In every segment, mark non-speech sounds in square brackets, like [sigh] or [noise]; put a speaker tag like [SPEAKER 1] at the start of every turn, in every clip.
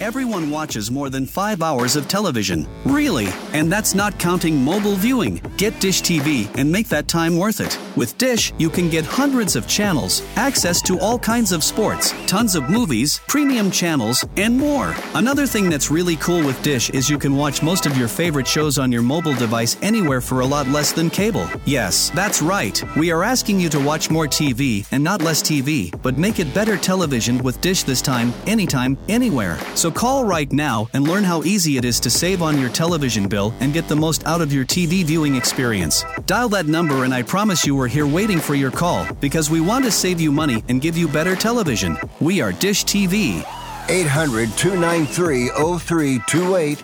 [SPEAKER 1] everyone watches more than five hours of television. Really? And that's not counting mobile viewing. Get Dish TV and make that time worth it. With Dish, you can get hundreds of channels, access to all kinds of sports, tons of movies, premium channels, and more. Another thing that's really cool with Dish is you can watch most of your favorite shows on your mobile device anywhere for a lot less than cable. Yes, that's right. We are asking you to watch more TV and not less TV, but make it better television with Dish this time, anytime, anywhere. So call right now and learn how easy it is to save on your television bill and get the most out of your TV viewing experience. Dial that number and I promise you we're here waiting for your call because we want to save you money and give you better television. We are Dish TV.
[SPEAKER 2] 800 293 0328.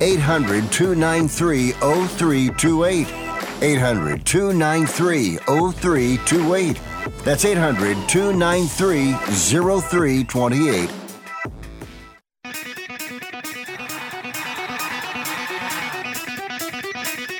[SPEAKER 2] 800 293 0328. 800 293 0328. That's 800 293 0328.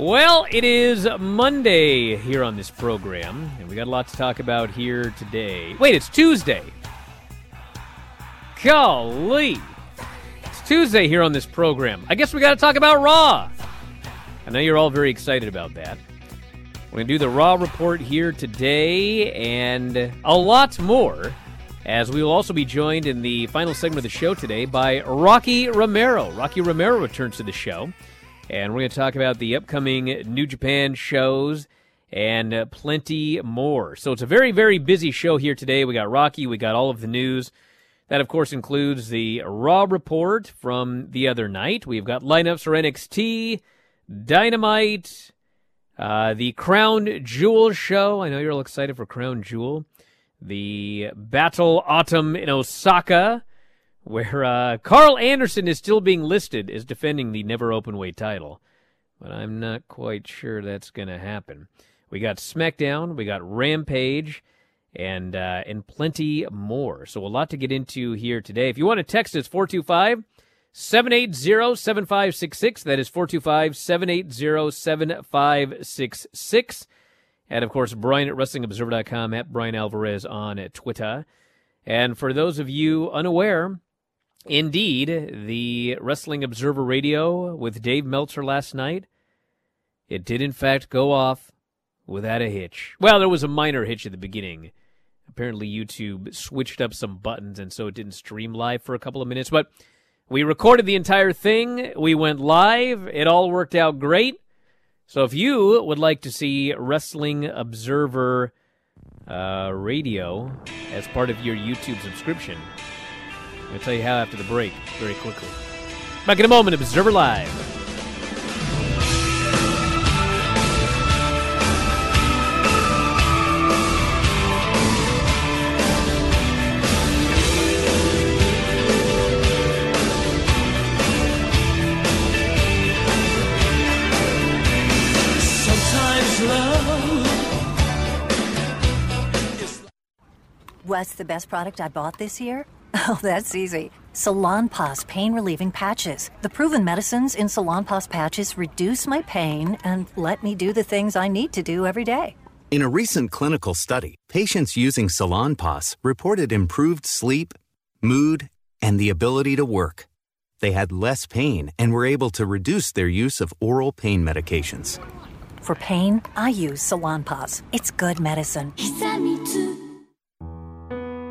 [SPEAKER 3] Well, it is Monday here on this program, and we got a lot to talk about here today. Wait, it's Tuesday. Golly. It's Tuesday here on this program. I guess we got to talk about Raw. I know you're all very excited about that. We're going to do the Raw report here today and a lot more, as we will also be joined in the final segment of the show today by Rocky Romero. Rocky Romero returns to the show. And we're going to talk about the upcoming New Japan shows and uh, plenty more. So it's a very, very busy show here today. We got Rocky, we got all of the news. That, of course, includes the Raw report from the other night. We've got lineups for NXT, Dynamite, uh, the Crown Jewel show. I know you're all excited for Crown Jewel. The Battle Autumn in Osaka where uh, Karl Anderson is still being listed as defending the never open weight title, but I'm not quite sure that's going to happen. We got SmackDown, we got Rampage, and uh, and plenty more. So a lot to get into here today. If you want to text us, 425 780 7566. That is 425 780 7566. And of course, Bryan at WrestlingObserver.com, at Bryan Alvarez on Twitter. And for those of you unaware, Indeed, the Wrestling Observer Radio with Dave Meltzer last night, it did in fact go off without a hitch. Well, there was a minor hitch at the beginning. Apparently, YouTube switched up some buttons, and so it didn't stream live for a couple of minutes. But we recorded the entire thing. We went live. It all worked out great. So if you would like to see Wrestling Observer uh, Radio as part of your YouTube subscription, I'm going to tell you how after the break, very quickly. Back in a moment, Observer Live.
[SPEAKER 4] What's the best product I bought this year? [laughs] Oh, that's easy. Salonpas pain relieving patches. The proven medicines in Salonpas patches reduce my pain and let me do the things I need to do every day.
[SPEAKER 5] In a recent clinical study, patients using Salonpas reported improved sleep, mood, and the ability to work. They had less pain and were able to reduce their use of oral pain medications.
[SPEAKER 4] For pain, I use Salonpas. It's good medicine.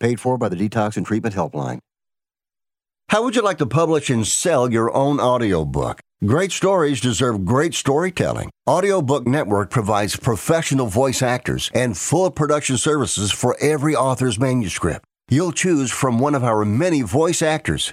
[SPEAKER 2] Paid for by the Detox and Treatment Helpline. How would you like to publish and sell your own audiobook? Great stories deserve great storytelling. Audiobook Network provides professional voice actors and full production services for every author's manuscript. You'll choose from one of our many voice actors.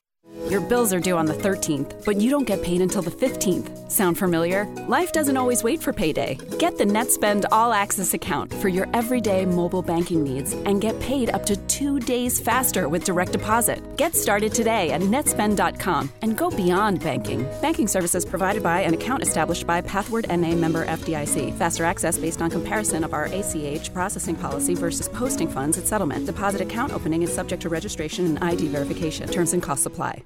[SPEAKER 6] Your bills are due on the 13th, but you don't get paid until the 15th. Sound familiar? Life doesn't always wait for payday. Get the NetSpend All Access account for your everyday mobile banking needs and get paid up to two days faster with direct deposit. Get started today at netspend.com and go beyond banking. Banking services provided by an account established by Pathward NA member FDIC. Faster access based on comparison of our ACH processing policy versus posting funds at settlement. Deposit account opening is subject to registration and ID verification. Terms and costs apply.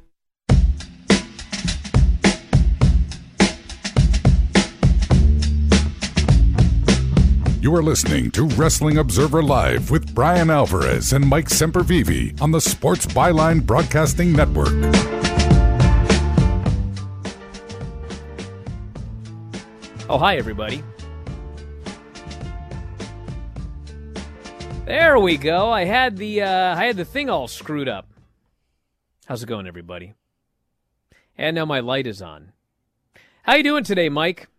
[SPEAKER 7] You are listening to Wrestling Observer Live with Bryan Alvarez and Mike Sempervive on the Sports Byline Broadcasting Network.
[SPEAKER 3] Oh, hi, everybody. There we go. I had the uh, I had the thing all screwed up. How's it going, everybody? And now my light is on. How you doing today, Mike?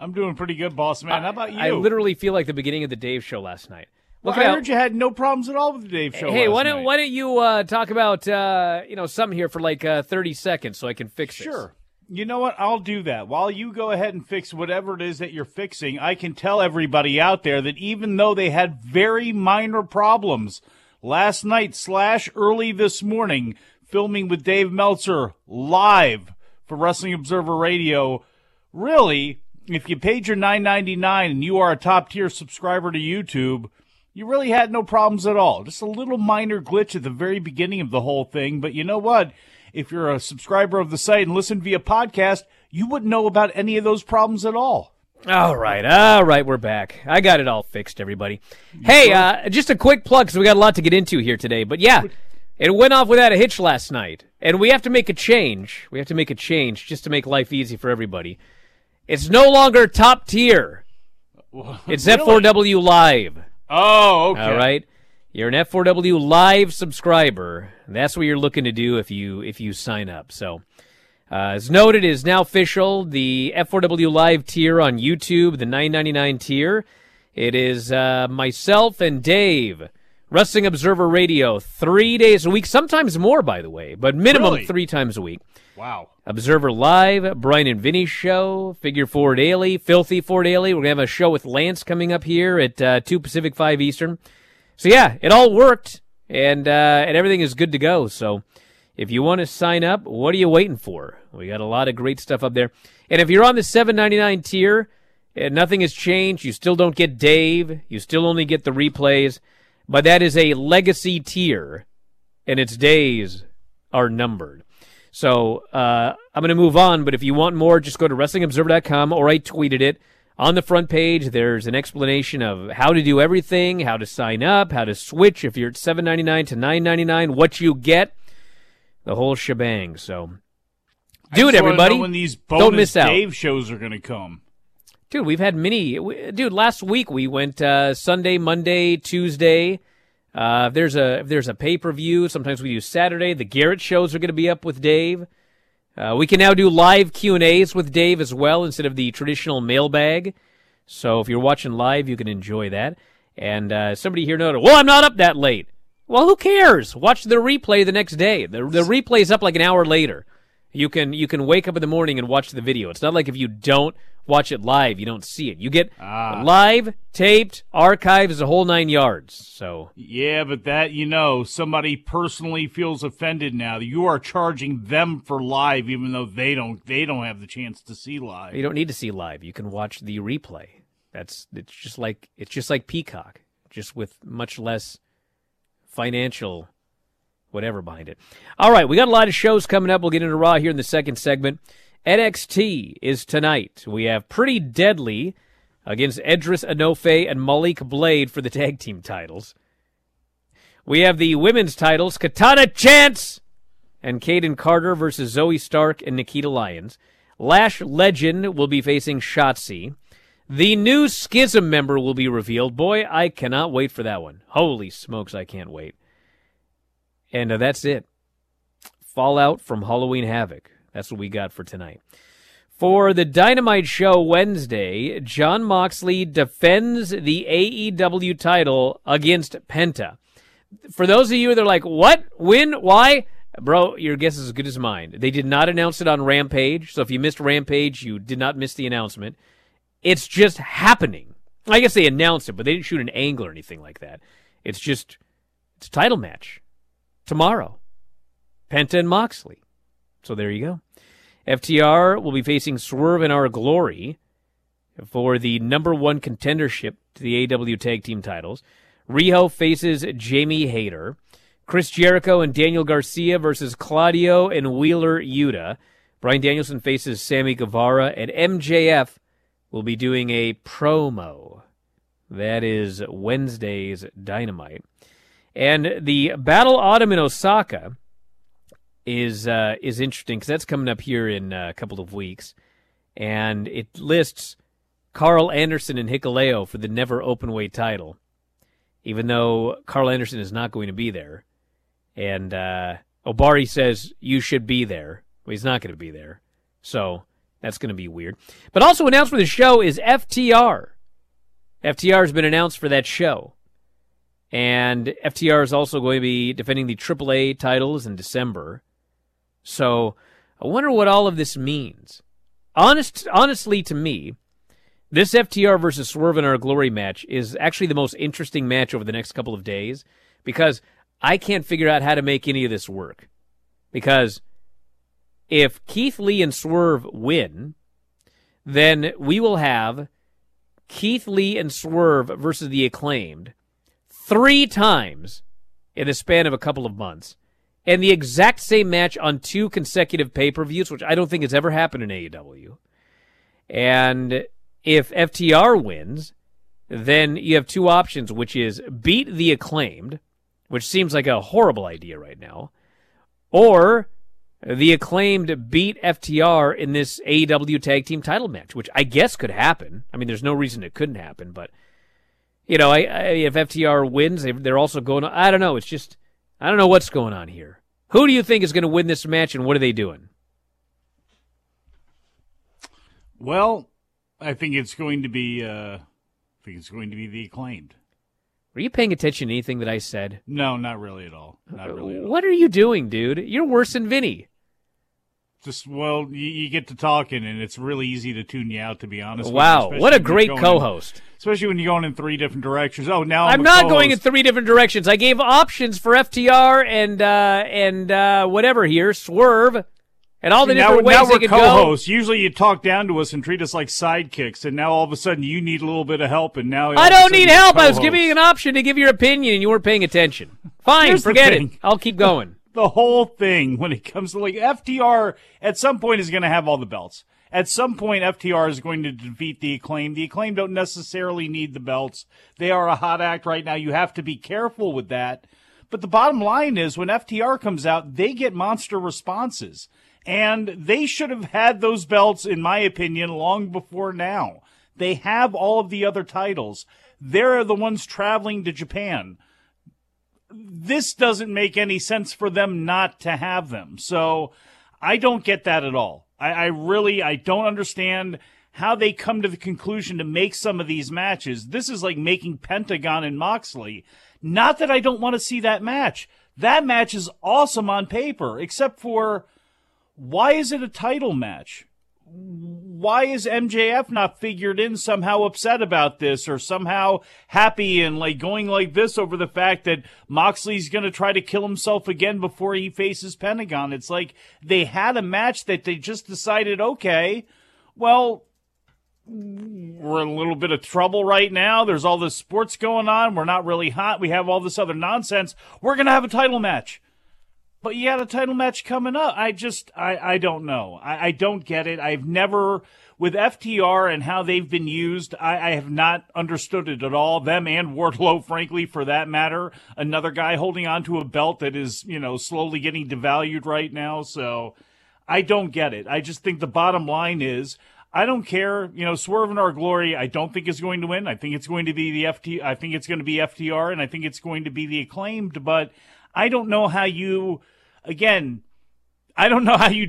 [SPEAKER 8] I'm doing pretty good, boss man. How about you?
[SPEAKER 3] I literally feel like the beginning of the Dave Show last night.
[SPEAKER 8] Well, I
[SPEAKER 3] at
[SPEAKER 8] heard you had no problems at all with the Dave Show.
[SPEAKER 3] Hey, why don't
[SPEAKER 8] night.
[SPEAKER 3] why don't you uh, talk about uh, you know something here for like uh, thirty seconds so I can fix this?
[SPEAKER 8] Sure. You know what? I'll do that. While you go ahead and fix whatever it is that you're fixing, I can tell everybody out there that even though they had very minor problems last night slash early this morning, filming with Dave Meltzer live for Wrestling Observer Radio, really, if you paid your nine ninety nine and you are a top tier subscriber to YouTube, you really had no problems at all. Just a little minor glitch at the very beginning of the whole thing, but you know what? If you're a subscriber of the site and listen via podcast, you wouldn't know about any of those problems at all.
[SPEAKER 3] All right, all right, we're back. I got it all fixed, everybody. Hey, uh, just a quick plug because we got a lot to get into here today. But yeah, it went off without a hitch last night, and we have to make a change. We have to make a change just to make life easy for everybody. It's no longer top tier. [laughs] It's F4W Live.
[SPEAKER 8] Oh, okay.
[SPEAKER 3] All right. You're an F4W live subscriber. That's what you're looking to do if you if you sign up. So, uh, as noted, it is now official. The F4W live tier on YouTube, the 9.99 tier. It is uh, myself and Dave, Wrestling Observer Radio, three days a week, sometimes more, by the way, but minimum
[SPEAKER 8] Really?
[SPEAKER 3] three times a week.
[SPEAKER 8] Wow.
[SPEAKER 3] Observer Live, Bryan and Vinny show, Figure Four Daily, Filthy Four Daily. We're gonna have a show with Lance coming up here at uh, two Pacific, five Eastern. So yeah, it all worked, and uh, and everything is good to go. So if you want to sign up, what are you waiting for? We got a lot of great stuff up there. And if you're on the seven ninety nine tier, and nothing has changed, you still don't get Dave. You still only get the replays, but that is a legacy tier, and its days are numbered. So uh, I'm going to move on, but if you want more, just go to WrestlingObserver.com or I tweeted it. On the front page, there's an explanation of how to do everything, how to sign up, how to switch if you're at $7.99 to $9.99, what you get, the whole shebang. So do it, everybody.
[SPEAKER 8] when these
[SPEAKER 3] Don't miss out.
[SPEAKER 8] Dave shows are going to come.
[SPEAKER 3] Dude, we've had many. we- Dude, last week we went uh, Sunday, Monday, Tuesday. Uh, if there's a if there's a pay per view, sometimes we do Saturday. The Garrett shows are going to be up with Dave. Uh, we can now do live Q and A's with Dave as well instead of the traditional mailbag. So if you're watching live, you can enjoy that. And uh, somebody here noted, well, I'm not up that late. Well, who cares? Watch the replay the next day. The, the replay's up like an hour later. You can you can wake up in the morning and watch the video. It's not like if you don't watch it live, you don't see it. You get
[SPEAKER 8] Ah.
[SPEAKER 3] live, taped, archives, the whole nine yards. So
[SPEAKER 8] Yeah, but that, you know, somebody personally feels offended now. You are charging them for live even though they don't they don't have the chance to see live.
[SPEAKER 3] you don't need to see live. You can watch the replay. That's it's just like it's just like Peacock, just with much less financial whatever behind it. All right, we got a lot of shows coming up. We'll get into Raw here in the second segment. NXT is tonight. We have Pretty Deadly against Edris Enofé and Malik Blade for the tag team titles. We have the women's titles, Katana Chance and Kayden Carter versus Zoey Stark and Nikita Lyons. Lash Legend will be facing Shotzi. The new Schism member will be revealed. Boy, I cannot wait for that one. Holy smokes, I can't wait. And uh, that's it. Fallout from Halloween Havoc. That's what we got for tonight. For the Dynamite Show Wednesday, Jon Moxley defends the AEW title against Penta. For those of you that are like, what? When? Why? Bro, your guess is as good as mine. They did not announce it on Rampage, so if you missed Rampage, you did not miss the announcement. It's just happening. I guess they announced it, but they didn't shoot an angle or anything like that. It's just, it's a title match tomorrow. Penta and Moxley. So there you go. FTR will be facing Swerve in Our Glory for the number one contendership to the AEW Tag Team titles. Riho faces Jamie Hayter. Chris Jericho and Daniel Garcia versus Claudio and Wheeler Yuta. Bryan Danielson faces Sammy Guevara, and MJF will be doing a promo. That is Wednesday's Dynamite. And the Battle Autumn in Osaka is uh, is interesting because that's coming up here in uh, a couple of weeks, and it lists Karl Anderson and Hikuleo for the never open weight title, even though Karl Anderson is not going to be there, and uh, Obari says you should be there, but he's not going to be there, so that's going to be weird. But also announced for the show is FTR. FTR has been announced for that show. And FTR is also going to be defending the AAA titles in December. So I wonder what all of this means. Honest, honestly, to me, this FTR versus Swerve in our Glory match is actually the most interesting match over the next couple of days because I can't figure out how to make any of this work. Because if Keith Lee and Swerve win, then we will have Keith Lee and Swerve versus the acclaimed three times in the span of a couple of months. And the exact same match on two consecutive pay per views, which I don't think has ever happened in AEW. And if FTR wins, then you have two options, which is beat the acclaimed, which seems like a horrible idea right now, or the acclaimed beat FTR in this AEW tag team title match, which I guess could happen. I mean, there's no reason it couldn't happen, but you know, I, I, if FTR wins, they, they're also going. I don't know. It's just I don't know what's going on here. Who do you think is going to win this match, and what are they doing?
[SPEAKER 8] Well, I think it's going to be uh I think it's going to be the acclaimed.
[SPEAKER 3] Were you paying attention to anything that I said?
[SPEAKER 8] No, not really at all. Not really at all.
[SPEAKER 3] What are you doing, dude? You're worse than Vinny.
[SPEAKER 8] Just well, you, you get to talking, and it's really easy to tune you out. To be honest, with you,
[SPEAKER 3] Wow, what a great co-host.
[SPEAKER 8] in- especially when you're going in three different directions. Oh, now I'm,
[SPEAKER 3] I'm not going in three different directions. I gave options for FTR and uh, and uh, whatever here, Swerve, and all the
[SPEAKER 8] now,
[SPEAKER 3] different ways
[SPEAKER 8] now we're
[SPEAKER 3] could
[SPEAKER 8] co-hosts. Usually, you talk down to us and treat us like sidekicks, and now all of a sudden you need a little bit of help, and now
[SPEAKER 3] I don't need help. I was giving you an option to give your opinion, and you weren't paying attention. Fine,
[SPEAKER 8] Here's
[SPEAKER 3] forget it. I'll keep going. [laughs]
[SPEAKER 8] the whole thing when it comes to like FTR at some point is going to have all the belts. At some point, FTR is going to defeat the acclaim. The acclaim don't necessarily need the belts. They are a hot act right now. You have to be careful with that. But the bottom line is when FTR comes out, they get monster responses. And they should have had those belts, in my opinion, long before now. They have all of the other titles. They're the ones traveling to Japan this doesn't make any sense for them not to have them. So I don't get that at all. I, I really I don't understand how they come to the conclusion to make some of these matches. This is like making Pentagon and Moxley. Not that I don't want to see that match. That match is awesome on paper, except for why is it a title match? Why is MJF not figured in somehow upset about this or somehow happy and like going like this over the fact that Moxley's going to try to kill himself again before he faces Pentagon? It's like they had a match that they just decided, okay, well, we're in a little bit of trouble right now. There's all this sports going on. We're not really hot. We have all this other nonsense. We're going to have a title match. But you had a title match coming up. I just, I, I don't know. I, I don't get it. I've never, with FTR and how they've been used, I, I have not understood it at all. Them and Wardlow, frankly, for that matter. Another guy holding on to a belt that is, you know, slowly getting devalued right now. So I don't get it. I just think the bottom line is I don't care. You know, Swerve in Our Glory, I don't think is going to win. I think it's going to be the FT. I think it's going to be FTR, and I think it's going to be the acclaimed. But I don't know how you, again, I don't know how you,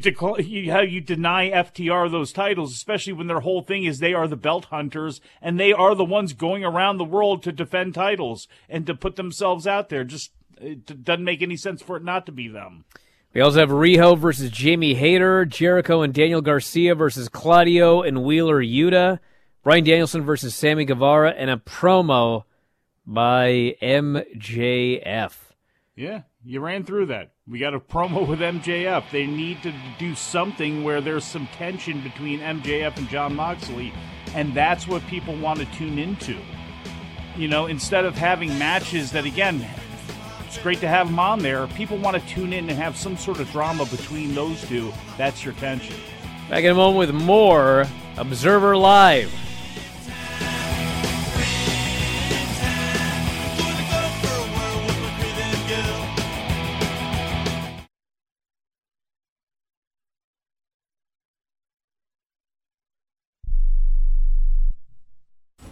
[SPEAKER 8] how you deny FTR those titles, especially when their whole thing is they are the belt hunters and they are the ones going around the world to defend titles and to put themselves out there. Just it doesn't make any sense for it not to be them.
[SPEAKER 3] We also have Riho versus Jamie Hayter, Jericho and Daniel Garcia versus Claudio and Wheeler Yuta, Bryan Danielson versus Sammy Guevara, and a promo by MJF.
[SPEAKER 8] Yeah, you ran through that. We got a promo [laughs] with MJF. They need to do something where there's some tension between MJF and Jon Moxley, and that's what people want to tune into. You know, instead of having matches that, again, it's great to have them on there. People want to tune in and have some sort of drama between those two. That's your tension.
[SPEAKER 3] Back in a moment with more Observer Live.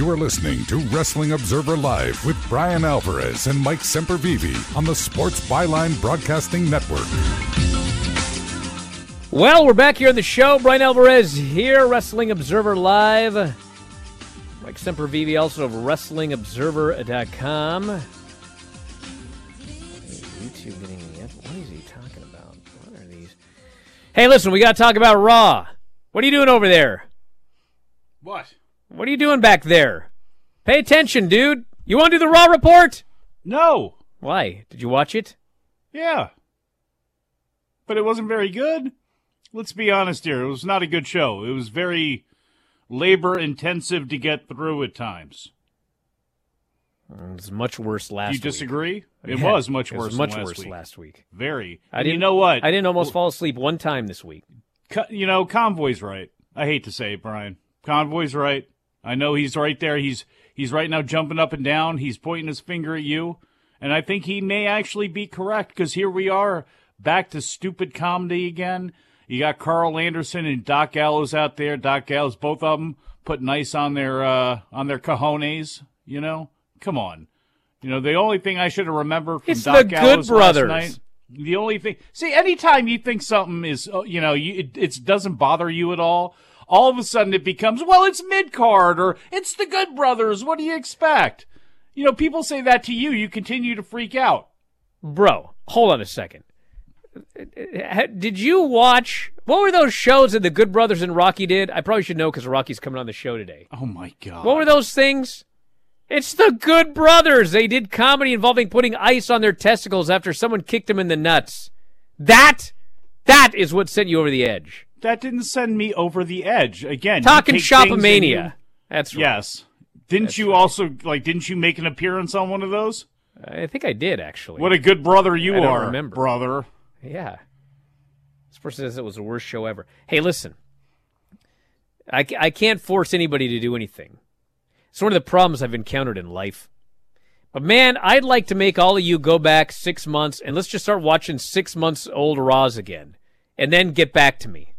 [SPEAKER 7] You are listening to Wrestling Observer Live with Bryan Alvarez and Mike Sempervive on the Sports Byline Broadcasting Network.
[SPEAKER 3] Well, we're back here on the show. Bryan Alvarez here, Wrestling Observer Live. Mike Sempervive, also of WrestlingObserver.com. YouTube getting the What is he talking about? What are these? Hey, listen, we got to talk about Raw. What are you doing over there?
[SPEAKER 8] What?
[SPEAKER 3] What are you doing back there? Pay attention, dude. You want to do the Raw report?
[SPEAKER 8] No.
[SPEAKER 3] Why? Did you watch it?
[SPEAKER 8] Yeah. But it wasn't very good. Let's be honest here. It was not a good show. It was very labor intensive to get through at times.
[SPEAKER 3] It was much worse last
[SPEAKER 8] Do you
[SPEAKER 3] week.
[SPEAKER 8] disagree? It
[SPEAKER 3] Yeah,
[SPEAKER 8] was much
[SPEAKER 3] it
[SPEAKER 8] worse
[SPEAKER 3] was much
[SPEAKER 8] than last
[SPEAKER 3] worse
[SPEAKER 8] week.
[SPEAKER 3] last week.
[SPEAKER 8] Very.
[SPEAKER 3] I
[SPEAKER 8] And
[SPEAKER 3] didn't
[SPEAKER 8] you know what?
[SPEAKER 3] I didn't almost fall asleep one time this week.
[SPEAKER 8] Co- you know, Convoy's right. I hate to say it, Bryan. Convoy's right. I know he's right there. He's he's right now jumping up and down. He's pointing his finger at you, and I think he may actually be correct because here we are back to stupid comedy again. You got Karl Anderson and Doc Gallows out there. Doc Gallows, both of them putting ice on their uh, on their cojones. You know, come on. You know, the only thing I should have remembered from
[SPEAKER 3] It's
[SPEAKER 8] Doc
[SPEAKER 3] the Good
[SPEAKER 8] Gallows last
[SPEAKER 3] Brothers.
[SPEAKER 8] night. The only thing, see, anytime you think something is, uh, you know, you, it, it doesn't bother you at all. All of a sudden, it becomes, well, it's mid card or it's the Good Brothers. What do you expect? You know, people say that to you. You continue to freak out.
[SPEAKER 3] Bro, hold on a second. Did you watch what were those shows that the Good Brothers and Rocky did? I probably should know because Rocky's coming on the show today.
[SPEAKER 8] Oh my god!
[SPEAKER 3] What were those things? It's the Good Brothers. They did comedy involving putting ice on their testicles after someone kicked them in the nuts. That, that is what sent you over the edge.
[SPEAKER 8] That didn't send me over the edge. Again,
[SPEAKER 3] Talking Shopomania.
[SPEAKER 8] you-
[SPEAKER 3] That's right.
[SPEAKER 8] yes. Didn't you also like? Didn't you make an appearance on one of those?
[SPEAKER 3] I think I did actually.
[SPEAKER 8] What a good brother you
[SPEAKER 3] I
[SPEAKER 8] are,
[SPEAKER 3] remember.
[SPEAKER 8] brother.
[SPEAKER 3] Yeah. This person says it was the worst show ever. Hey, listen. I, I can't force anybody to do anything. It's one of the problems I've encountered in life. But man, I'd like to make all of you go back six months and let's just start watching six months old Raws again and then get back to me.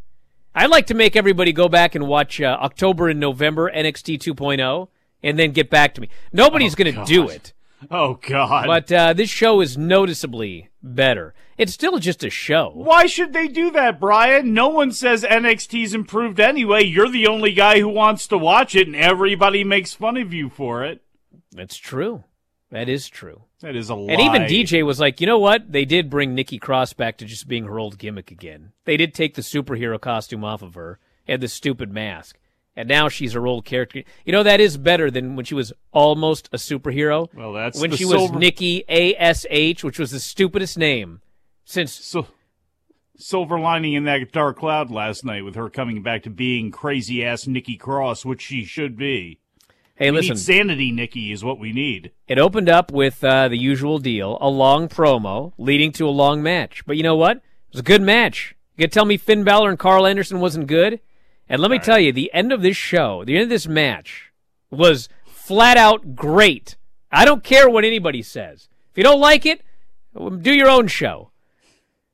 [SPEAKER 3] I'd like to make everybody go back and watch uh, October and November NXT 2.0 and then get back to me. Nobody's going to do it.
[SPEAKER 8] Oh God!
[SPEAKER 3] But uh, this show is noticeably better. It's still just a show.
[SPEAKER 8] Why should they do that, Bryan? No one says NXT's improved anyway. You're the only guy who wants to watch it, and everybody makes fun of you for it.
[SPEAKER 3] That's true. That is true.
[SPEAKER 8] That is a lie.
[SPEAKER 3] And even DJ was like, you know what? They did bring Nikki Cross back to just being her old gimmick again. They did take the superhero costume off of her and the stupid mask. And now she's her old character. You know, that is better than when she was almost a superhero.
[SPEAKER 8] Well, that's
[SPEAKER 3] when she
[SPEAKER 8] silver-
[SPEAKER 3] was Nikki ASH, which was the stupidest name since.
[SPEAKER 8] So, silver lining in that dark cloud last night with her coming back to being crazy ass Nikki Cross, which she should be.
[SPEAKER 3] Hey,
[SPEAKER 8] we
[SPEAKER 3] listen.
[SPEAKER 8] sanity, Nikki, is what we need.
[SPEAKER 3] It opened up with uh, the usual deal, a long promo leading to a long match. But you know what? It was a good match. You gonna tell me Finn Balor and Karl Anderson wasn't good? And let me tell you, the end of this show, the end of this match, was flat out great. I don't care what anybody says. If you don't like it, do your own show.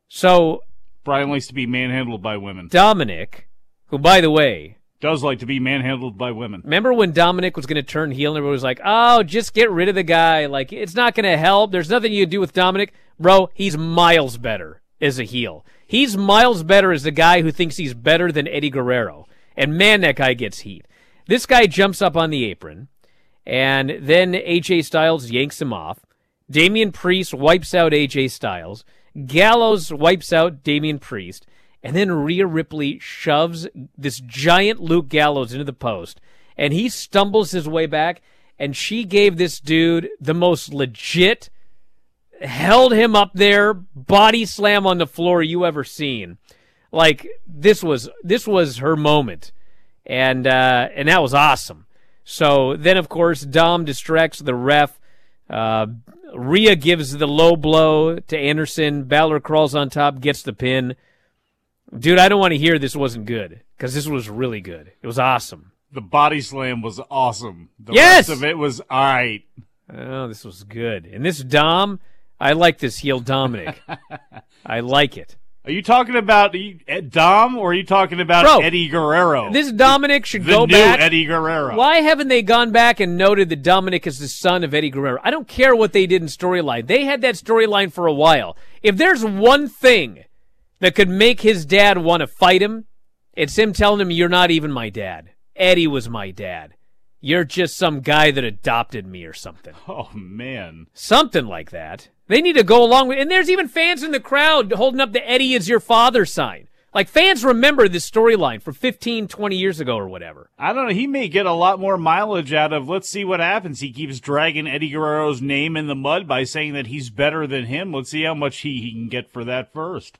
[SPEAKER 3] So
[SPEAKER 8] Bryan likes to be manhandled by women.
[SPEAKER 3] Dominic, who by the way,
[SPEAKER 8] Does like to be manhandled by women.
[SPEAKER 3] Remember when Dominic was going to turn heel and everybody was like, oh, just get rid of the guy. Like, it's not going to help. There's nothing you can do with Dominic. Bro, he's miles better as a heel. He's miles better as the guy who thinks he's better than Eddie Guerrero. And man, that guy gets heat. This guy jumps up on the apron, and then AJ Styles yanks him off. Damian Priest wipes out AJ Styles. Gallows wipes out Damian Priest. And then Rhea Ripley shoves this giant Luke Gallows into the post. And he stumbles his way back. And she gave this dude the most legit, held him up there, body slam on the floor you ever seen. Like this was this was her moment, and uh, and that was awesome. So then, of course, Dom distracts the ref. Uh, Rhea gives the low blow to Anderson. Balor crawls on top, gets the pin. Dude, I don't want to hear this wasn't good because this was really good. It was awesome.
[SPEAKER 8] The body slam was awesome. The
[SPEAKER 3] Yes!
[SPEAKER 8] rest of it was all right.
[SPEAKER 3] Oh, this was good. And this Dom, I like this heel Dominic. [laughs] I like it.
[SPEAKER 8] Are you talking about eh, Dom or are you talking about
[SPEAKER 3] Bro,
[SPEAKER 8] Eddie Guerrero?
[SPEAKER 3] This Dominic should
[SPEAKER 8] the
[SPEAKER 3] go
[SPEAKER 8] new
[SPEAKER 3] back.
[SPEAKER 8] Eddie Guerrero.
[SPEAKER 3] Why haven't they gone back and noted that Dominic is the son of Eddie Guerrero? I don't care what they did in storyline. They had that storyline for a while. If there's one thing that could make his dad want to fight him, it's him telling him, You're not even my dad. Eddie was my dad. You're just some guy that adopted me or something.
[SPEAKER 8] Oh man.
[SPEAKER 3] Something like that. They need to go along with and there's even fans in the crowd holding up the Eddie is your father sign. Like fans remember this storyline from 15, 20 years ago or whatever.
[SPEAKER 8] I don't know. He may get a lot more mileage out of. Let's see what happens. He keeps dragging Eddie Guerrero's name in the mud by saying that he's better than him. Let's see how much he, he can get for that first.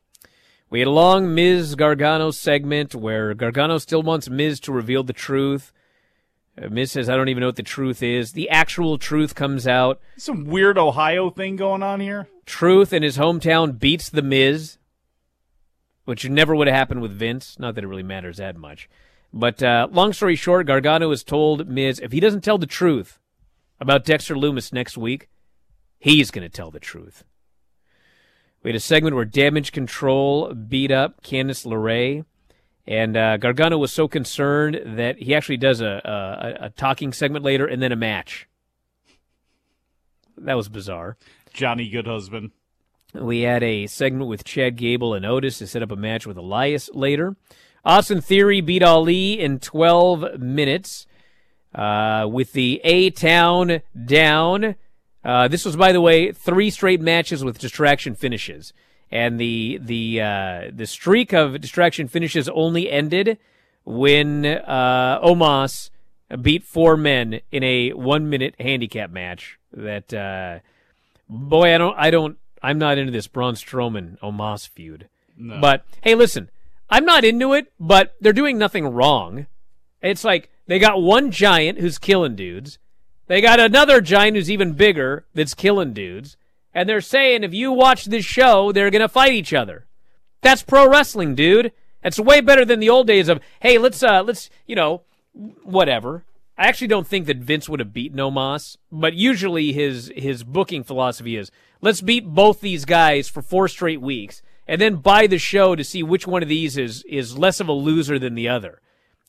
[SPEAKER 3] We had a long Miz Gargano segment where Gargano still wants Miz to reveal the truth. Uh, Miz says, I don't even know what the truth is. The actual truth comes out.
[SPEAKER 8] Some weird Ohio thing going on here.
[SPEAKER 3] Truth in his hometown beats The Miz, which never would have happened with Vince. Not that it really matters that much. But uh, long story short, Gargano has told Miz if he doesn't tell the truth about Dexter Lumis next week, he's going to tell the truth. We had a segment where Damage Control beat up Candice LeRae, and uh, Gargano was so concerned that he actually does a, a, a talking segment later and then a match. That was bizarre.
[SPEAKER 8] Johnny Good Husband.
[SPEAKER 3] We had a segment with Chad Gable and Otis to set up a match with Elias later. Austin Theory beat Ali in 12 minutes uh, with the A Town down. Uh, this was, by the way, three straight matches with distraction finishes, and the the uh, the streak of distraction finishes only ended when uh, Omos beat four men in a one minute handicap match. That uh, boy, I don't, I don't, I'm not into this Braun Strowman Omos feud.
[SPEAKER 8] No.
[SPEAKER 3] But hey, listen, I'm not into it, but they're doing nothing wrong. It's like they got one giant who's killing dudes. They got another giant who's even bigger that's killing dudes. And they're saying if you watch this show, they're going to fight each other. That's pro wrestling, dude. That's way better than the old days of, hey, let's, uh, let's, you know, whatever. I actually don't think that Vince would have beaten Omos, but usually his, his booking philosophy is, let's beat both these guys for four straight weeks and then buy the show to see which one of these is, is less of a loser than the other.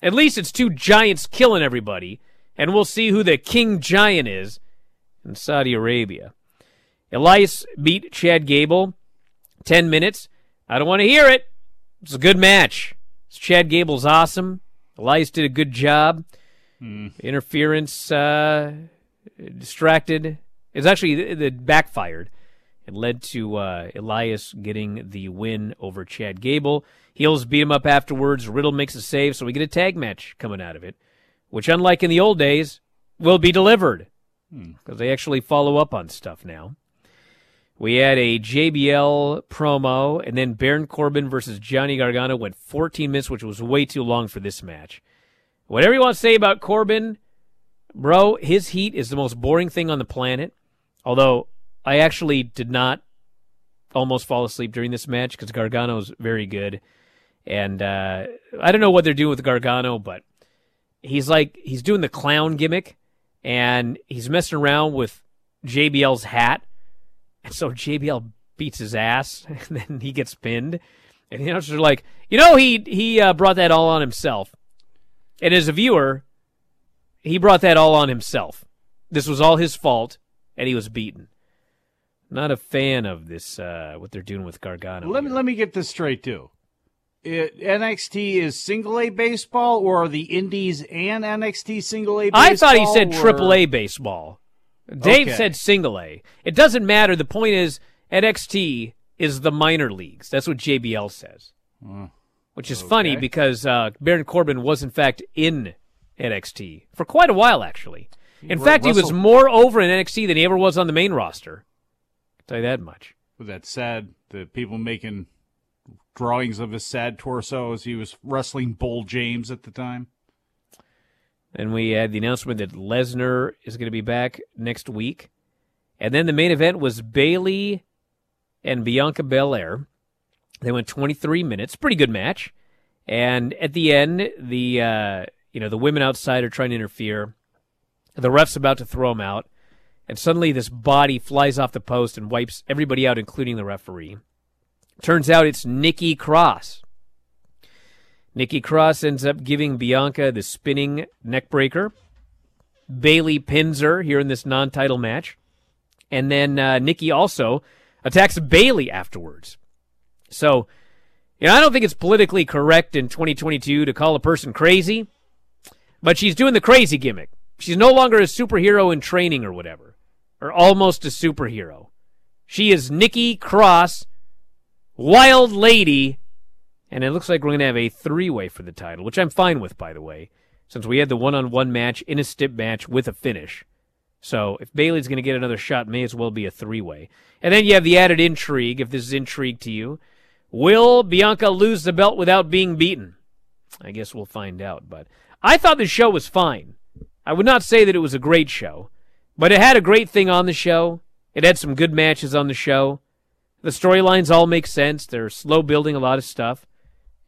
[SPEAKER 3] At least it's two giants killing everybody, and we'll see who the king giant is in Saudi Arabia. Elias beat Chad Gable 10 minutes. I don't want to hear it. It's a good match. Chad Gable's awesome. Elias did a good job. Interference uh, distracted. It's actually it backfired. It led to uh, Elias getting the win over Chad Gable. Heels beat him up afterwards. Riddle makes a save, so we get a tag match coming out of it, which, unlike in the old days, will be delivered because they actually follow up on stuff now. We had a JBL promo, and then Baron Corbin versus Johnny Gargano went 14 minutes, which was way too long for this match. Whatever you want to say about Corbin, bro, his heat is the most boring thing on the planet. Although I actually did not almost fall asleep during this match because Gargano's very good. And uh, I don't know what they're doing with Gargano, but he's like, he's doing the clown gimmick and he's messing around with JBL's hat. And so JBL beats his ass [laughs] and then he gets pinned. And the announcers are like, you know, he, he uh, brought that all on himself. And as a viewer, he brought that all on himself. This was all his fault, and he was beaten. Not a fan of this, uh, what they're doing with Gargano.
[SPEAKER 8] Let me let me get this straight too. It, NXT is single A baseball, or are the Indies and NXT single A? baseball?
[SPEAKER 3] I thought he said
[SPEAKER 8] or-
[SPEAKER 3] triple A baseball. Dave
[SPEAKER 8] Okay.
[SPEAKER 3] said single A. It doesn't matter. The point is, NXT is the minor leagues. That's what JBL says. Which is funny because uh, Baron Corbin was, in fact, in NXT for quite a while, actually. In
[SPEAKER 8] Ru-
[SPEAKER 3] fact, he was more over in NXT than he ever was on the main roster. I'll tell you that much.
[SPEAKER 8] That's sad. The people making drawings of his sad torso as he was wrestling Bull James at the time.
[SPEAKER 3] And we had the announcement that Lesnar is going to be back next week. And then the main event was Bayley and Bianca Belair. They went 23 minutes, pretty good match. And at the end, the uh, you know the women outside are trying to interfere. The ref's about to throw them out, and suddenly this body flies off the post and wipes everybody out, including the referee. Turns out it's Nikki Cross. Nikki Cross ends up giving Bianca the spinning neckbreaker. Bayley pins her here in this non-title match, and then uh, Nikki also attacks Bayley afterwards. So, you know, I don't think it's politically correct in 2022 to call a person crazy, but she's doing the crazy gimmick. She's no longer a superhero in training or whatever, or almost a superhero. She is Nikki Cross, Wild Lady, and it looks like we're going to have a three way for the title, which I'm fine with, by the way, since we had the one on one match in a stip match with a finish. So if Bayley's going to get another shot, may as well be a three way. And then you have the added intrigue, if this is intrigue to you. Will Bianca lose the belt without being beaten? I guess we'll find out. But I thought the show was fine. I would not say that it was a great show, but it had a great thing on the show. It had some good matches on the show. The storylines all make sense. They're slow building a lot of stuff,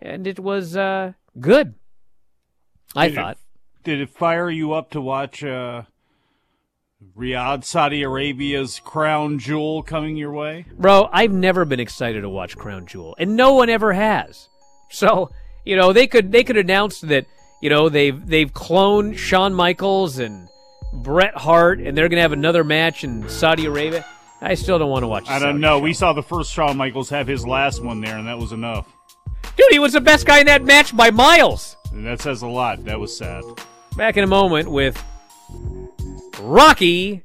[SPEAKER 3] and it was uh, good. I
[SPEAKER 8] Did it-
[SPEAKER 3] thought.
[SPEAKER 8] did it fire you up to watch uh, Riyadh, Saudi Arabia's crown jewel coming your way?
[SPEAKER 3] Bro, I've never been excited to watch Crown Jewel, and no one ever has. So, you know, they could they could announce that, you know, they've they've cloned Shawn Michaels and Bret Hart and they're going to have another match in Saudi Arabia. I still don't want to watch
[SPEAKER 8] I don't know. We saw the first Shawn Michaels have his last one there, and that was enough.
[SPEAKER 3] Dude, he was the best guy in that match by miles.
[SPEAKER 8] And that says a lot. That was sad.
[SPEAKER 3] Back in a moment with Rocky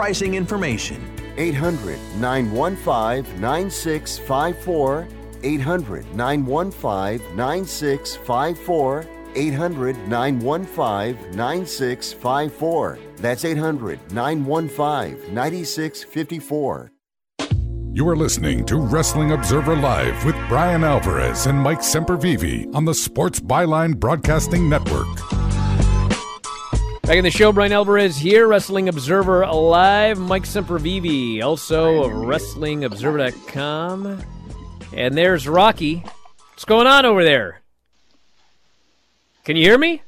[SPEAKER 9] information.
[SPEAKER 2] 800 915 9654. 800 915 9654. 800 915 9654. That's 800 915 9654.
[SPEAKER 7] You are listening to Wrestling Observer Live with Bryan Alvarez and Mike Sempervive on the Sports Byline Broadcasting Network.
[SPEAKER 3] Back in the show, Bryan Alvarez here, Wrestling Observer Live. Mike Sempervive, also of WrestlingObserver.com. And there's Rocky. What's going on over there? Can you hear me?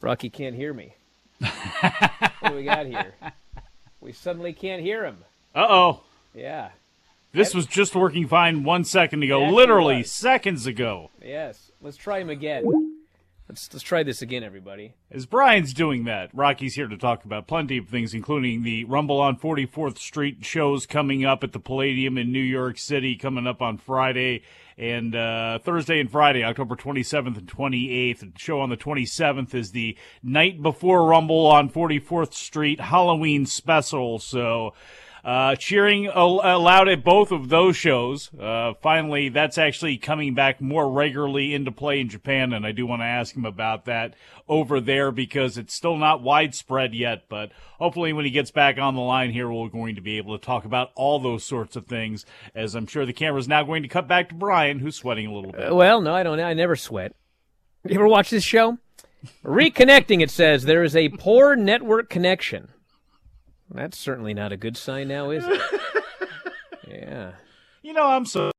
[SPEAKER 3] Rocky can't hear me. [laughs] what do we got here? We suddenly can't hear him.
[SPEAKER 8] Uh oh.
[SPEAKER 3] Yeah.
[SPEAKER 8] This was just working fine one second ago,
[SPEAKER 3] It
[SPEAKER 8] literally
[SPEAKER 3] was.
[SPEAKER 8] seconds ago.
[SPEAKER 3] Yes. Let's try him again. Let's let's try this again, everybody.
[SPEAKER 8] As Bryan's doing that, Rocky's here to talk about plenty of things, including the Rumble on 44th Street shows coming up at the Palladium in New York City, coming up on Friday and uh, Thursday and Friday, October 27th and 28th. The show on the 27th is the night before Rumble on 44th Street Halloween special. So. Uh, cheering al- allowed at both of those shows. Uh, finally, that's actually coming back more regularly into play in Japan, and I do want to ask him about that over there because it's still not widespread yet. But hopefully, when he gets back on the line here, we're going to be able to talk about all those sorts of things. As I'm sure the camera's now going to cut back to Bryan, who's sweating a little bit.
[SPEAKER 3] Uh, well, no, I don't. I never sweat. You ever watch this show? Reconnecting, it says there is a poor network connection. That's certainly not a good sign now, is it? [laughs] yeah.
[SPEAKER 8] You know, I'm sorry.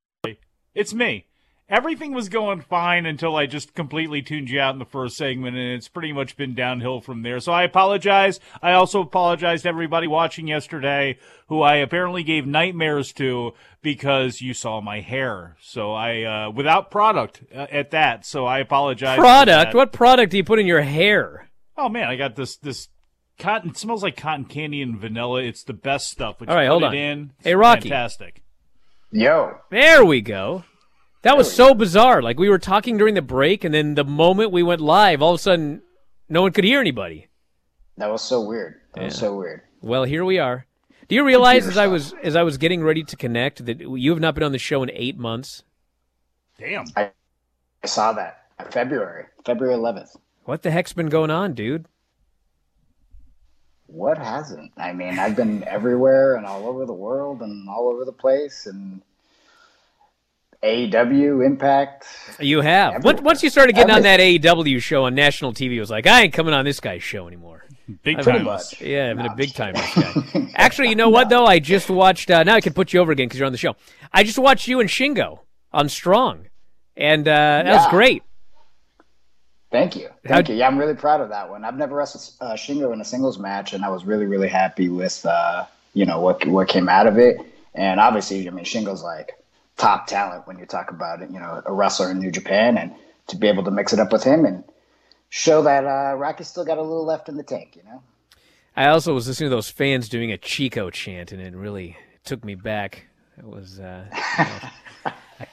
[SPEAKER 8] It's me. Everything was going fine until I just completely tuned you out in the first segment, and it's pretty much been downhill from there. So I apologize. I also apologize to everybody watching yesterday who I apparently gave nightmares to because you saw my hair. So I, uh, without product uh, at that. So I apologize.
[SPEAKER 3] Product? What product do you put in your hair?
[SPEAKER 8] Oh man, I got this this cotton. It smells like cotton candy and vanilla. It's the best stuff. But you put
[SPEAKER 3] hold
[SPEAKER 8] it
[SPEAKER 3] on.
[SPEAKER 8] In,
[SPEAKER 3] Hey,
[SPEAKER 8] it's
[SPEAKER 3] Rocky.
[SPEAKER 8] fantastic.
[SPEAKER 10] Yo.
[SPEAKER 3] There we go. That was so bizarre. Like we were talking during the break, and then the moment we went live, all of a sudden, no one could hear anybody.
[SPEAKER 10] That was so weird. That was
[SPEAKER 3] Yeah.
[SPEAKER 10] so weird.
[SPEAKER 3] Well, here we are. Do you realize as I was as I was getting ready to connect that you have not been on the show in eight months?
[SPEAKER 8] Damn.
[SPEAKER 10] I, I saw that. February. February 11th.
[SPEAKER 3] What the heck's been going on, dude?
[SPEAKER 10] What hasn't? I mean, I've been everywhere and all over the world and all over the place and AEW, Impact.
[SPEAKER 3] You have. Once once you started getting on that AEW show on national TV, it was like I ain't coming on this guy's show anymore.
[SPEAKER 8] Big time.
[SPEAKER 3] been- Yeah, I've been a big time [laughs] guy. Actually, you know what though? I just watched. Uh, now I can put you over again because you're on the show. I just watched you and Shingo on Strong, and uh, that was great.
[SPEAKER 10] Thank you. Thank you. Yeah, I'm really proud of that one. I've never wrestled uh, Shingo in a singles match, and I was really, really happy with uh, you know what what came out of it. And obviously, I mean, Shingo's like top talent when you talk about it. You know, a wrestler in New Japan, and to be able to mix it up with him and show that uh, Rocky's still got a little left in the tank. You know.
[SPEAKER 3] I also was listening to those fans doing a Chico chant, and it really took me back. It was, uh,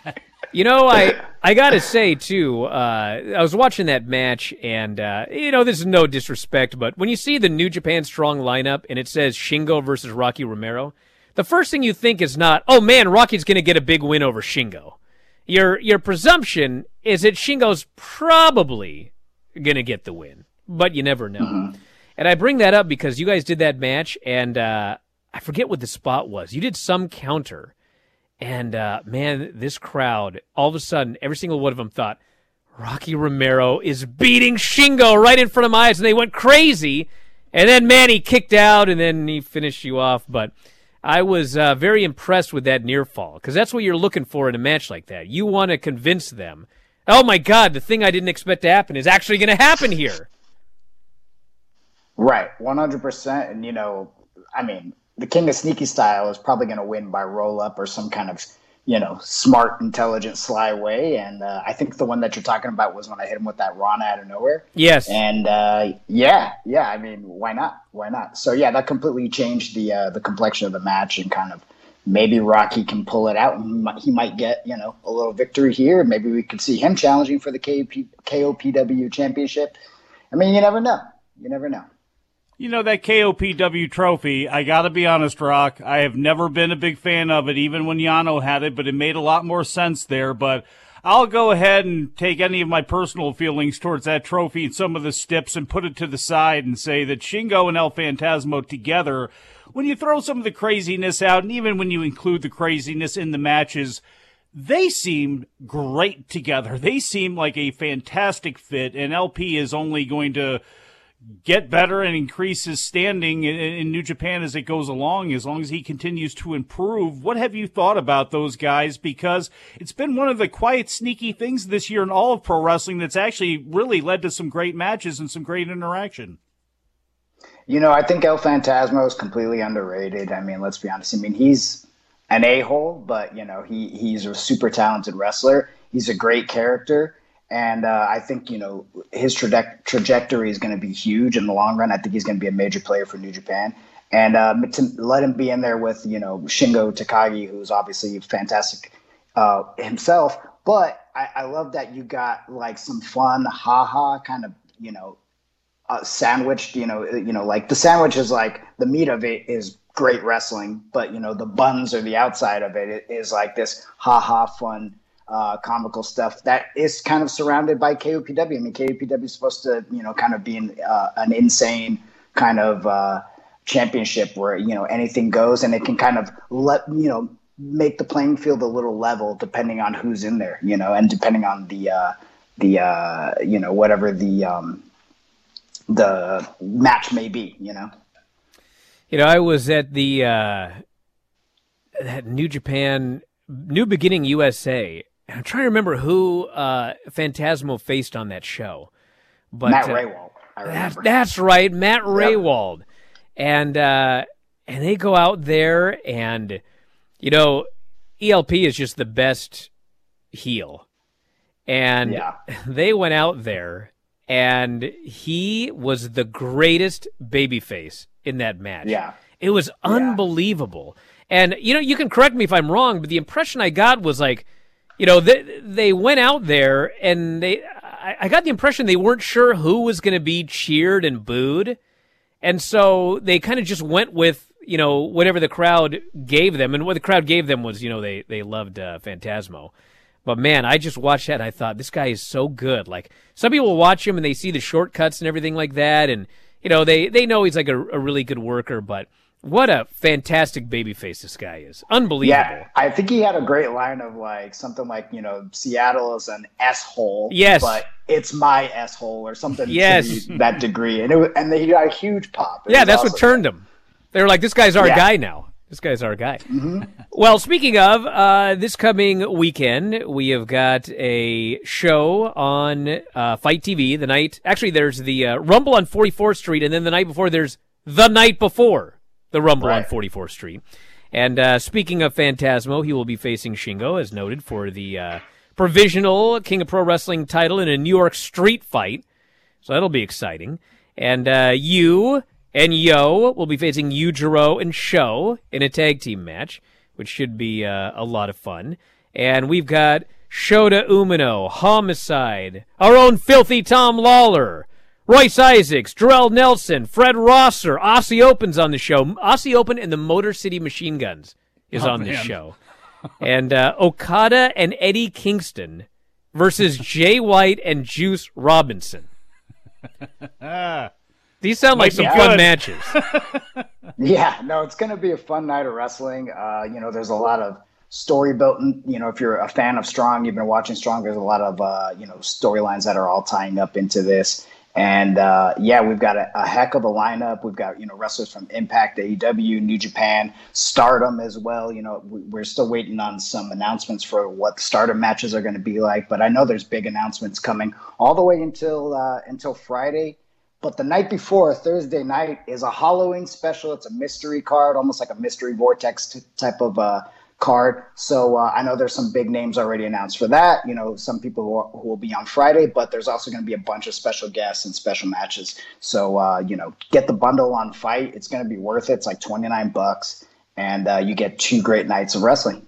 [SPEAKER 3] [laughs] you know, I I gotta say too. Uh, I was watching that match, and uh, you know, this is no disrespect, but when you see the New Japan Strong lineup and it says Shingo versus Rocky Romero, the first thing you think is not, oh man, Rocky's gonna get a big win over Shingo. Your your presumption is that Shingo's probably gonna get the win, but you never know. And I bring that up because you guys did that match, and uh, I forget what the spot was. You did some counter, and uh, man, this crowd, all of a sudden, every single one of them thought Rocky Romero is beating Shingo right in front of my eyes, and they went crazy. And then Manny kicked out, and then he finished you off. But I was uh, very impressed with that near fall because that's what you're looking for in a match like that. You want to convince them, oh my God, the thing I didn't expect to happen is actually going to happen here.
[SPEAKER 10] Right, one hundred percent. And you know, I mean, the King of Sneaky style is probably going to win by roll up or some kind of you know smart, intelligent, sly way. And uh, I think the one that you're talking about was when I hit him with that Rana out of nowhere.
[SPEAKER 3] Yes.
[SPEAKER 10] And uh, yeah, yeah. I mean, why not? Why not? So yeah, that completely changed the uh, the complexion of the match and kind of maybe Rocky can pull it out and he might, get you know a little victory here. Maybe we could see him challenging for the KP, KOPW championship. I mean, you never know. You never know.
[SPEAKER 8] You know, that KOPW trophy, I got to be honest, Rock, I have never been a big fan of it, even when Yano had it, but it made a lot more sense there. But I'll go ahead and take any of my personal feelings towards that trophy and some of the stips and put it to the side and say that Shingo and El Phantasmo together, when you throw some of the craziness out, and even when you include the craziness in the matches, they seem great together. They seem like a fantastic fit, and LP is only going to get better and increase his standing in, in, New Japan as it goes along, as long as he continues to improve. What have you thought about those guys? Because it's been one of the quiet, sneaky things this year in all of pro wrestling that's actually really led to some great matches and some great interaction.
[SPEAKER 10] You know, I think El Phantasmo is completely underrated. I mean, let's be honest. I mean, he's an a hole, but you know, he he's a super talented wrestler. He's a great character and uh, I think you know his traje- trajectory is going to be huge in the long run. I think he's going to be a major player for New Japan, and uh, to let him be in there with you know Shingo Takagi, who's obviously fantastic uh, himself. But I, I, love that you got like some fun, haha, kind of you know uh, sandwiched. You know, you know, like the sandwich is like the meat of it is great wrestling, but you know the buns or the outside of it is like this haha fun uh, comical stuff that is kind of surrounded by KOPW. I mean, KOPW is supposed to, you know, kind of be an, uh, an insane kind of uh, championship where you know anything goes, and it can kind of let you know make the playing field a little level depending on who's in there, you know, and depending on the uh, the uh, you know whatever the um, the match may be, you know.
[SPEAKER 3] You know, I was at the uh, New Japan New Beginning USA I'm trying to remember who uh, Phantasmo faced on that show.
[SPEAKER 10] But Matt uh, Rehwoldt.
[SPEAKER 3] That's, that's right, Matt Rehwoldt, Yep. And uh, and they go out there and you know, ELP is just the best heel. And yeah. [laughs] they went out there and he was the greatest babyface in that match.
[SPEAKER 10] Yeah.
[SPEAKER 3] It was unbelievable. Yeah. And you know, you can correct me if I'm wrong, but the impression I got was like you know, they, they went out there and they, I, I got the impression they weren't sure who was going to be cheered and booed. And so they kind of just went with, you know, whatever the crowd gave them. And what the crowd gave them was, you know, they, they loved uh, Phantasmo. But man, I just watched that and I thought, this guy is so good. Like, some people watch him and they see the shortcuts and everything like that. And, you know, they, they know he's like a, a really good worker, but what a fantastic babyface this guy is. Unbelievable. Yeah,
[SPEAKER 10] I think he had a great line of like something like, you know, Seattle is an S hole.
[SPEAKER 3] Yes.
[SPEAKER 10] But it's my S hole or something
[SPEAKER 3] yes.
[SPEAKER 10] to that degree. And it and he got a huge pop.
[SPEAKER 3] It yeah, that's awesome. what turned him. They were like, this guy's our yeah. guy now. This guy's our guy.
[SPEAKER 10] Mm-hmm. [laughs]
[SPEAKER 3] Well, speaking of, uh, this coming weekend, we have got a show on uh, FITE TV. The night, actually, there's the uh, Rumble on 44th Street, and then the night before, there's the night before the Rumble right. on 44th Street. And uh, speaking of Phantasmo, he will be facing Shingo, as noted, for the uh, provisional King of Pro Wrestling title in a New York street fight. So that'll be exciting. And uh, you and YOH will be facing Yujiro and Sho in a tag team match, which should be uh, a lot of fun. And we've got Shota Umino, Homicide, our own filthy Tom Lawlor, Royce Isaacs, Jorel Nelson, Fred Rosser, Aussie Open's on the show. Aussie Open and the Motor City Machine Guns is oh, on the show. and uh, Okada and Eddie Kingston versus [laughs] Jay White and Juice Robinson. These sound like some fun matches. [laughs]
[SPEAKER 10] yeah, no, it's going to be a fun night of wrestling. Uh, you know, there's a lot of story building. You know, if you're a fan of Strong, you've been watching Strong. There's a lot of uh, you know storylines that are all tying up into this. And uh, yeah, we've got a, a, heck of a lineup. We've got you know wrestlers from Impact, AEW, New Japan, Stardom as well. You know, we're still waiting on some announcements for what Stardom matches are going to be like. But I know there's big announcements coming all the way until uh, until Friday. But the night before, Thursday night, is a Halloween special. It's a mystery card, almost like a mystery vortex t- type of uh, card. So uh, I know there's some big names already announced for that. You know, some people who, are, who will be on Friday, but there's also going to be a bunch of special guests and special matches. So uh, you know, get the bundle on FITE. It's going to be worth it. It's like 29 bucks, and uh, you get two great nights of wrestling.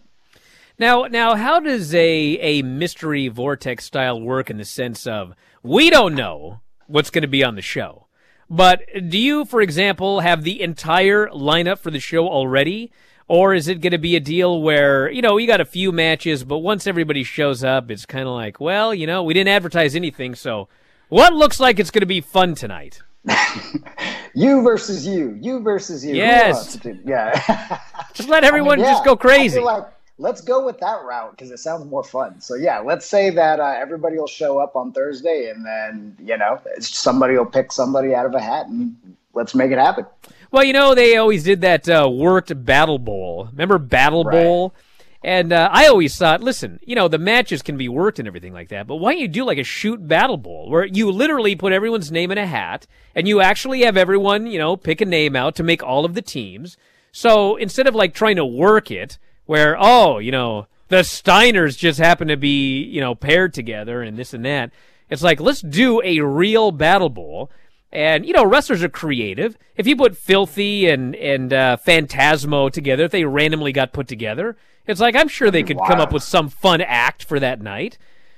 [SPEAKER 3] Now, now, how does a a mystery vortex style work in the sense of we don't know what's going to be on the show? But do you, for example, have the entire lineup for the show already? Or is it going to be a deal where, you know, you got a few matches, but once everybody shows up, it's kind of like, well, you know, we didn't advertise anything, so what looks like it's going to be fun tonight? [laughs]
[SPEAKER 10] you versus you, you versus you.
[SPEAKER 3] Yes.
[SPEAKER 10] Yeah. [laughs]
[SPEAKER 3] Just let everyone
[SPEAKER 10] yeah,
[SPEAKER 3] just go
[SPEAKER 10] I
[SPEAKER 3] crazy.
[SPEAKER 10] like let's go with that route because it sounds more fun. So yeah, let's say that uh, everybody will show up on Thursday, and then you know somebody will pick somebody out of a hat, and let's make it happen.
[SPEAKER 3] Well, you know, they always did that uh, worked Battle Bowl. Remember Battle Bowl? And uh, I always thought, listen, you know, the matches can be worked and everything like that, but why don't you do like a shoot Battle Bowl where you literally put everyone's name in a hat and you actually have everyone, you know, pick a name out to make all of the teams. So instead of like trying to work it where, oh, you know, the Steiners just happen to be, you know, paired together and this and that, it's like, let's do a real Battle Bowl. And you know, wrestlers are creative. If you put Filthy and and uh, Phantasmo together, if they randomly got put together, it's like I'm sure they could come up with some fun act for that night.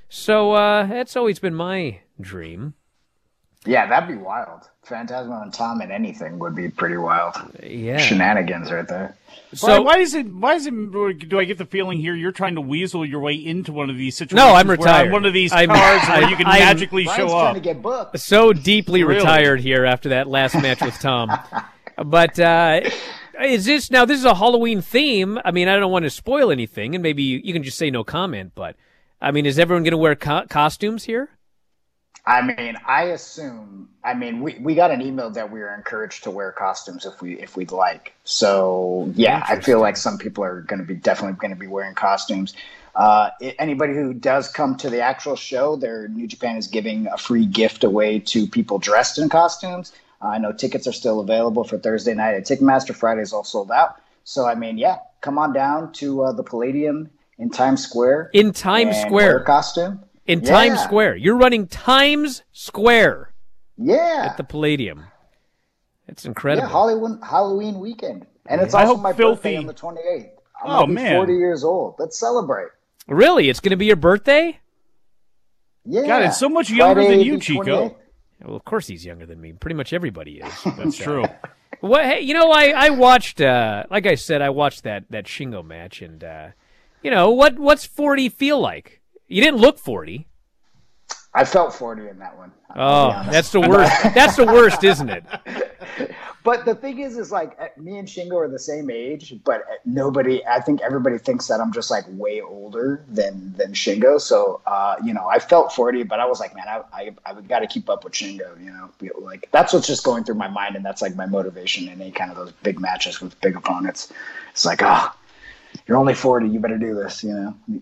[SPEAKER 3] So uh, that's always been my dream.
[SPEAKER 10] Yeah, that'd be wild. Phantasmo and Tom and anything would be pretty wild.
[SPEAKER 3] Yeah,
[SPEAKER 10] shenanigans right there.
[SPEAKER 8] So why, is it? Why is it? Do I get the feeling here you're trying to weasel your way into one of these situations?
[SPEAKER 3] No, I'm
[SPEAKER 8] where
[SPEAKER 3] retired.
[SPEAKER 8] on one of these
[SPEAKER 3] I'm-
[SPEAKER 8] cards where
[SPEAKER 3] I'm-
[SPEAKER 8] you can
[SPEAKER 3] I'm-
[SPEAKER 8] magically
[SPEAKER 10] Bryan's
[SPEAKER 8] show
[SPEAKER 10] trying
[SPEAKER 8] up.
[SPEAKER 10] to get booked.
[SPEAKER 3] So deeply
[SPEAKER 8] Really?
[SPEAKER 3] retired here after that last match with Tom. [laughs] but uh, is this now? This is a Halloween theme. I mean, I don't want to spoil anything, and maybe you, you can just say no comment. But I mean, is everyone going to wear co- costumes here?
[SPEAKER 10] I mean, I assume. I mean, we, we got an email that we are encouraged to wear costumes if we if we'd like. So yeah, I feel like some people are going to be definitely going to be wearing costumes. Uh, anybody who does come to the actual show, their New Japan is giving a free gift away to people dressed in costumes. Uh, I know tickets are still available for Thursday night at Ticketmaster. Friday's all sold out. So I mean, yeah, come on down to uh, the Palladium in Times Square.
[SPEAKER 3] In Times Square.
[SPEAKER 10] costume.
[SPEAKER 3] In
[SPEAKER 10] Yeah.
[SPEAKER 3] Times Square, you're running Times Square
[SPEAKER 10] Yeah.
[SPEAKER 3] at the Palladium. It's incredible.
[SPEAKER 10] Yeah, Halloween Halloween weekend, and it's
[SPEAKER 3] I
[SPEAKER 10] also
[SPEAKER 3] hope
[SPEAKER 10] my
[SPEAKER 3] Filthy-
[SPEAKER 10] birthday on the twenty eighth. I'm
[SPEAKER 3] Oh, man.
[SPEAKER 10] forty years old. Let's celebrate.
[SPEAKER 3] Really, it's going to be your birthday?
[SPEAKER 10] Yeah,
[SPEAKER 8] God, it's so much younger
[SPEAKER 10] Friday
[SPEAKER 8] than you, Chico.
[SPEAKER 3] Well, of course he's younger than me. Pretty much everybody is. [laughs] uh,
[SPEAKER 8] That's true.
[SPEAKER 3] What? Hey, you know, I I watched. Uh, like I said, I watched that that Shingo match, and uh, you know what? What's forty feel like? You didn't look forty.
[SPEAKER 10] I felt forty in that one.
[SPEAKER 3] Oh, that's the worst. [laughs] that's the worst, isn't it?
[SPEAKER 10] But the thing is, is like uh, me and Shingo are the same age, but uh, nobody. I think everybody thinks that I'm just like way older than than Shingo. So uh, you know, I felt forty, but I was like, man, I I, I got to keep up with Shingo. You know, like that's what's just going through my mind, and that's like my motivation in any kind of those big matches with big opponents. It's like, ah, you're only forty, you better do this. You know,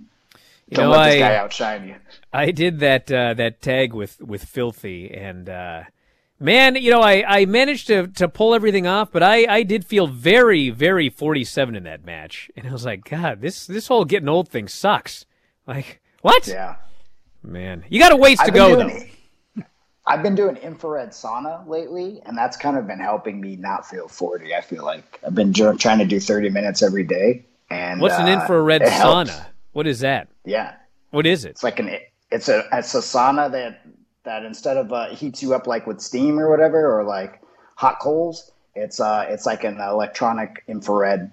[SPEAKER 3] You
[SPEAKER 10] don't
[SPEAKER 3] know,
[SPEAKER 10] let this
[SPEAKER 3] I-
[SPEAKER 10] guy outshine you.
[SPEAKER 3] I did that uh, that tag with with Filthy, and uh, man, you know, I, I managed to to pull everything off, but I, I did feel very very forty seven in that match, and I was like, God, this this whole getting old thing sucks. Like what?
[SPEAKER 10] Yeah,
[SPEAKER 3] man, you got a ways to go though. [laughs]
[SPEAKER 10] I've been doing infrared sauna lately, and that's kind of been helping me not feel 40. I feel like I've been trying to do 30 minutes every day. And
[SPEAKER 3] What's an
[SPEAKER 10] uh,
[SPEAKER 3] infrared
[SPEAKER 10] it helps.
[SPEAKER 3] Sauna? What is that?
[SPEAKER 10] Yeah,
[SPEAKER 3] What is it?
[SPEAKER 10] it's like an it's a it's a sauna that that instead of uh, heats you up like with steam or whatever or like hot coals, it's uh it's like an electronic infrared.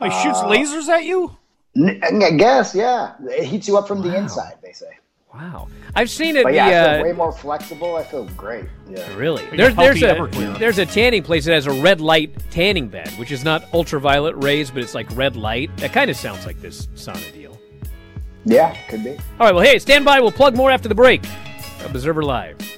[SPEAKER 8] Like shoots
[SPEAKER 10] uh,
[SPEAKER 8] lasers at you?
[SPEAKER 10] I guess yeah, it heats you up from the inside. They say.
[SPEAKER 3] Wow, I've seen it.
[SPEAKER 10] But yeah, I
[SPEAKER 3] the,
[SPEAKER 10] feel
[SPEAKER 3] uh,
[SPEAKER 10] way more flexible. I feel great. Yeah.
[SPEAKER 3] Really? There's there's a
[SPEAKER 8] Everclear.
[SPEAKER 3] there's a tanning place that has a red light tanning bed, which is not ultraviolet rays, but it's like red light. That kind of sounds like this sauna deal.
[SPEAKER 10] Yeah, could be.
[SPEAKER 3] All right, well, hey, stand by. We'll plug more after the break. Observer Live.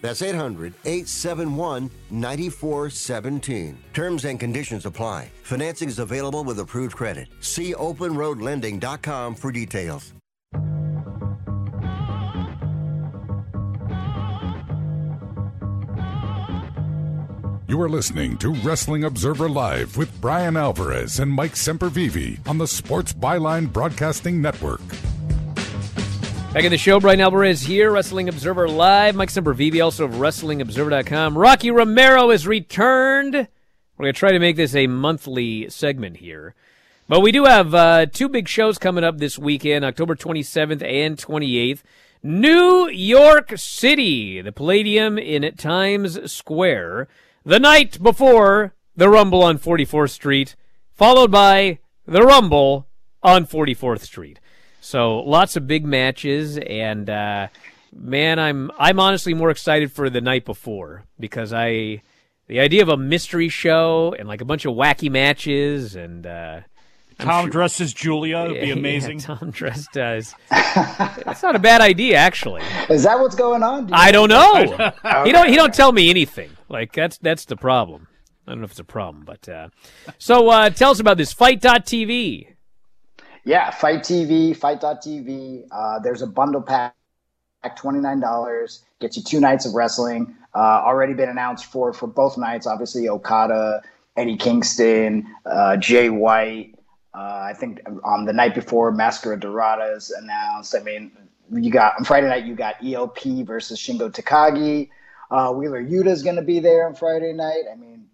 [SPEAKER 2] That's 800 871 9417. Terms and conditions apply. Financing is available with approved credit. See openroadlending.com for details.
[SPEAKER 7] You are listening to Wrestling Observer Live with Bryan Alvarez and Mike Sempervive on the Sports Byline Broadcasting Network.
[SPEAKER 3] Back in the show, Bryan Alvarez here, Wrestling Observer Live. Mike Sempervive, also of WrestlingObserver.com. Rocky Romero is returned. We're going to try to make this a monthly segment here. But we do have uh, two big shows coming up this weekend, October 27th and 28th. New York City, the Palladium in Times Square, the night before the Rumble on 44th Street, followed by the Rumble on 44th Street. So lots of big matches, and uh, man, I'm I'm honestly more excited for the night before because I the idea of a mystery show and like a bunch of wacky matches and. Uh,
[SPEAKER 8] Tom
[SPEAKER 3] sure,
[SPEAKER 8] dressed as Julia would be [laughs] amazing.
[SPEAKER 3] Yeah, Tom dressed as. That's not a bad idea, actually.
[SPEAKER 10] Is that what's going on?
[SPEAKER 3] Do I don't know. He don't. He don't tell me anything. Like that's that's the problem. I don't know if it's a problem, but uh, so uh, tell us about this FITE.tv.
[SPEAKER 10] Yeah, FITE TV, FITE.tv. Uh, there's a bundle pack, $29, gets you two nights of wrestling. Uh, already been announced for for both nights. Obviously, Okada, Eddie Kingston, uh, Jay White. Uh, I think on the night before, Mascara Dorada is announced. I mean, you got on Friday night, you got ELP versus Shingo Takagi. Uh, Wheeler Yuta is going to be there on Friday night. I mean,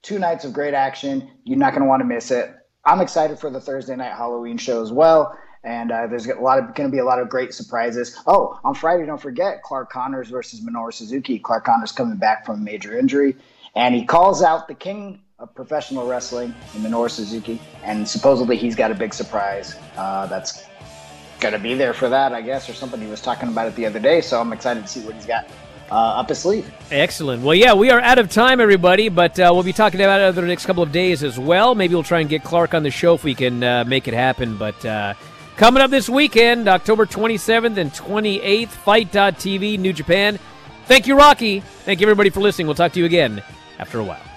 [SPEAKER 10] two nights of great action. You're not going to want to miss it. I'm excited for the Thursday night Halloween show as well. And uh, there's a lot of going to be a lot of great surprises. Oh, on Friday, don't forget Clark Connors versus Minoru Suzuki. Clark Connors coming back from a major injury, and he calls out the king of professional wrestling, Minoru Suzuki, and supposedly he's got a big surprise uh, that's going to be there for that, I guess, or something. He was talking about it the other day, so I'm excited to see what he's got uh, up his sleeve.
[SPEAKER 3] Excellent. Well, yeah, we are out of time, everybody, but uh, we'll be talking about it over the next couple of days as well. Maybe we'll try and get Clark on the show if we can uh, make it happen. But uh, coming up this weekend, October 27th and 28th, FITE.tv, New Japan. Thank you, Rocky. Thank you, everybody, for listening. We'll talk to you again after a while.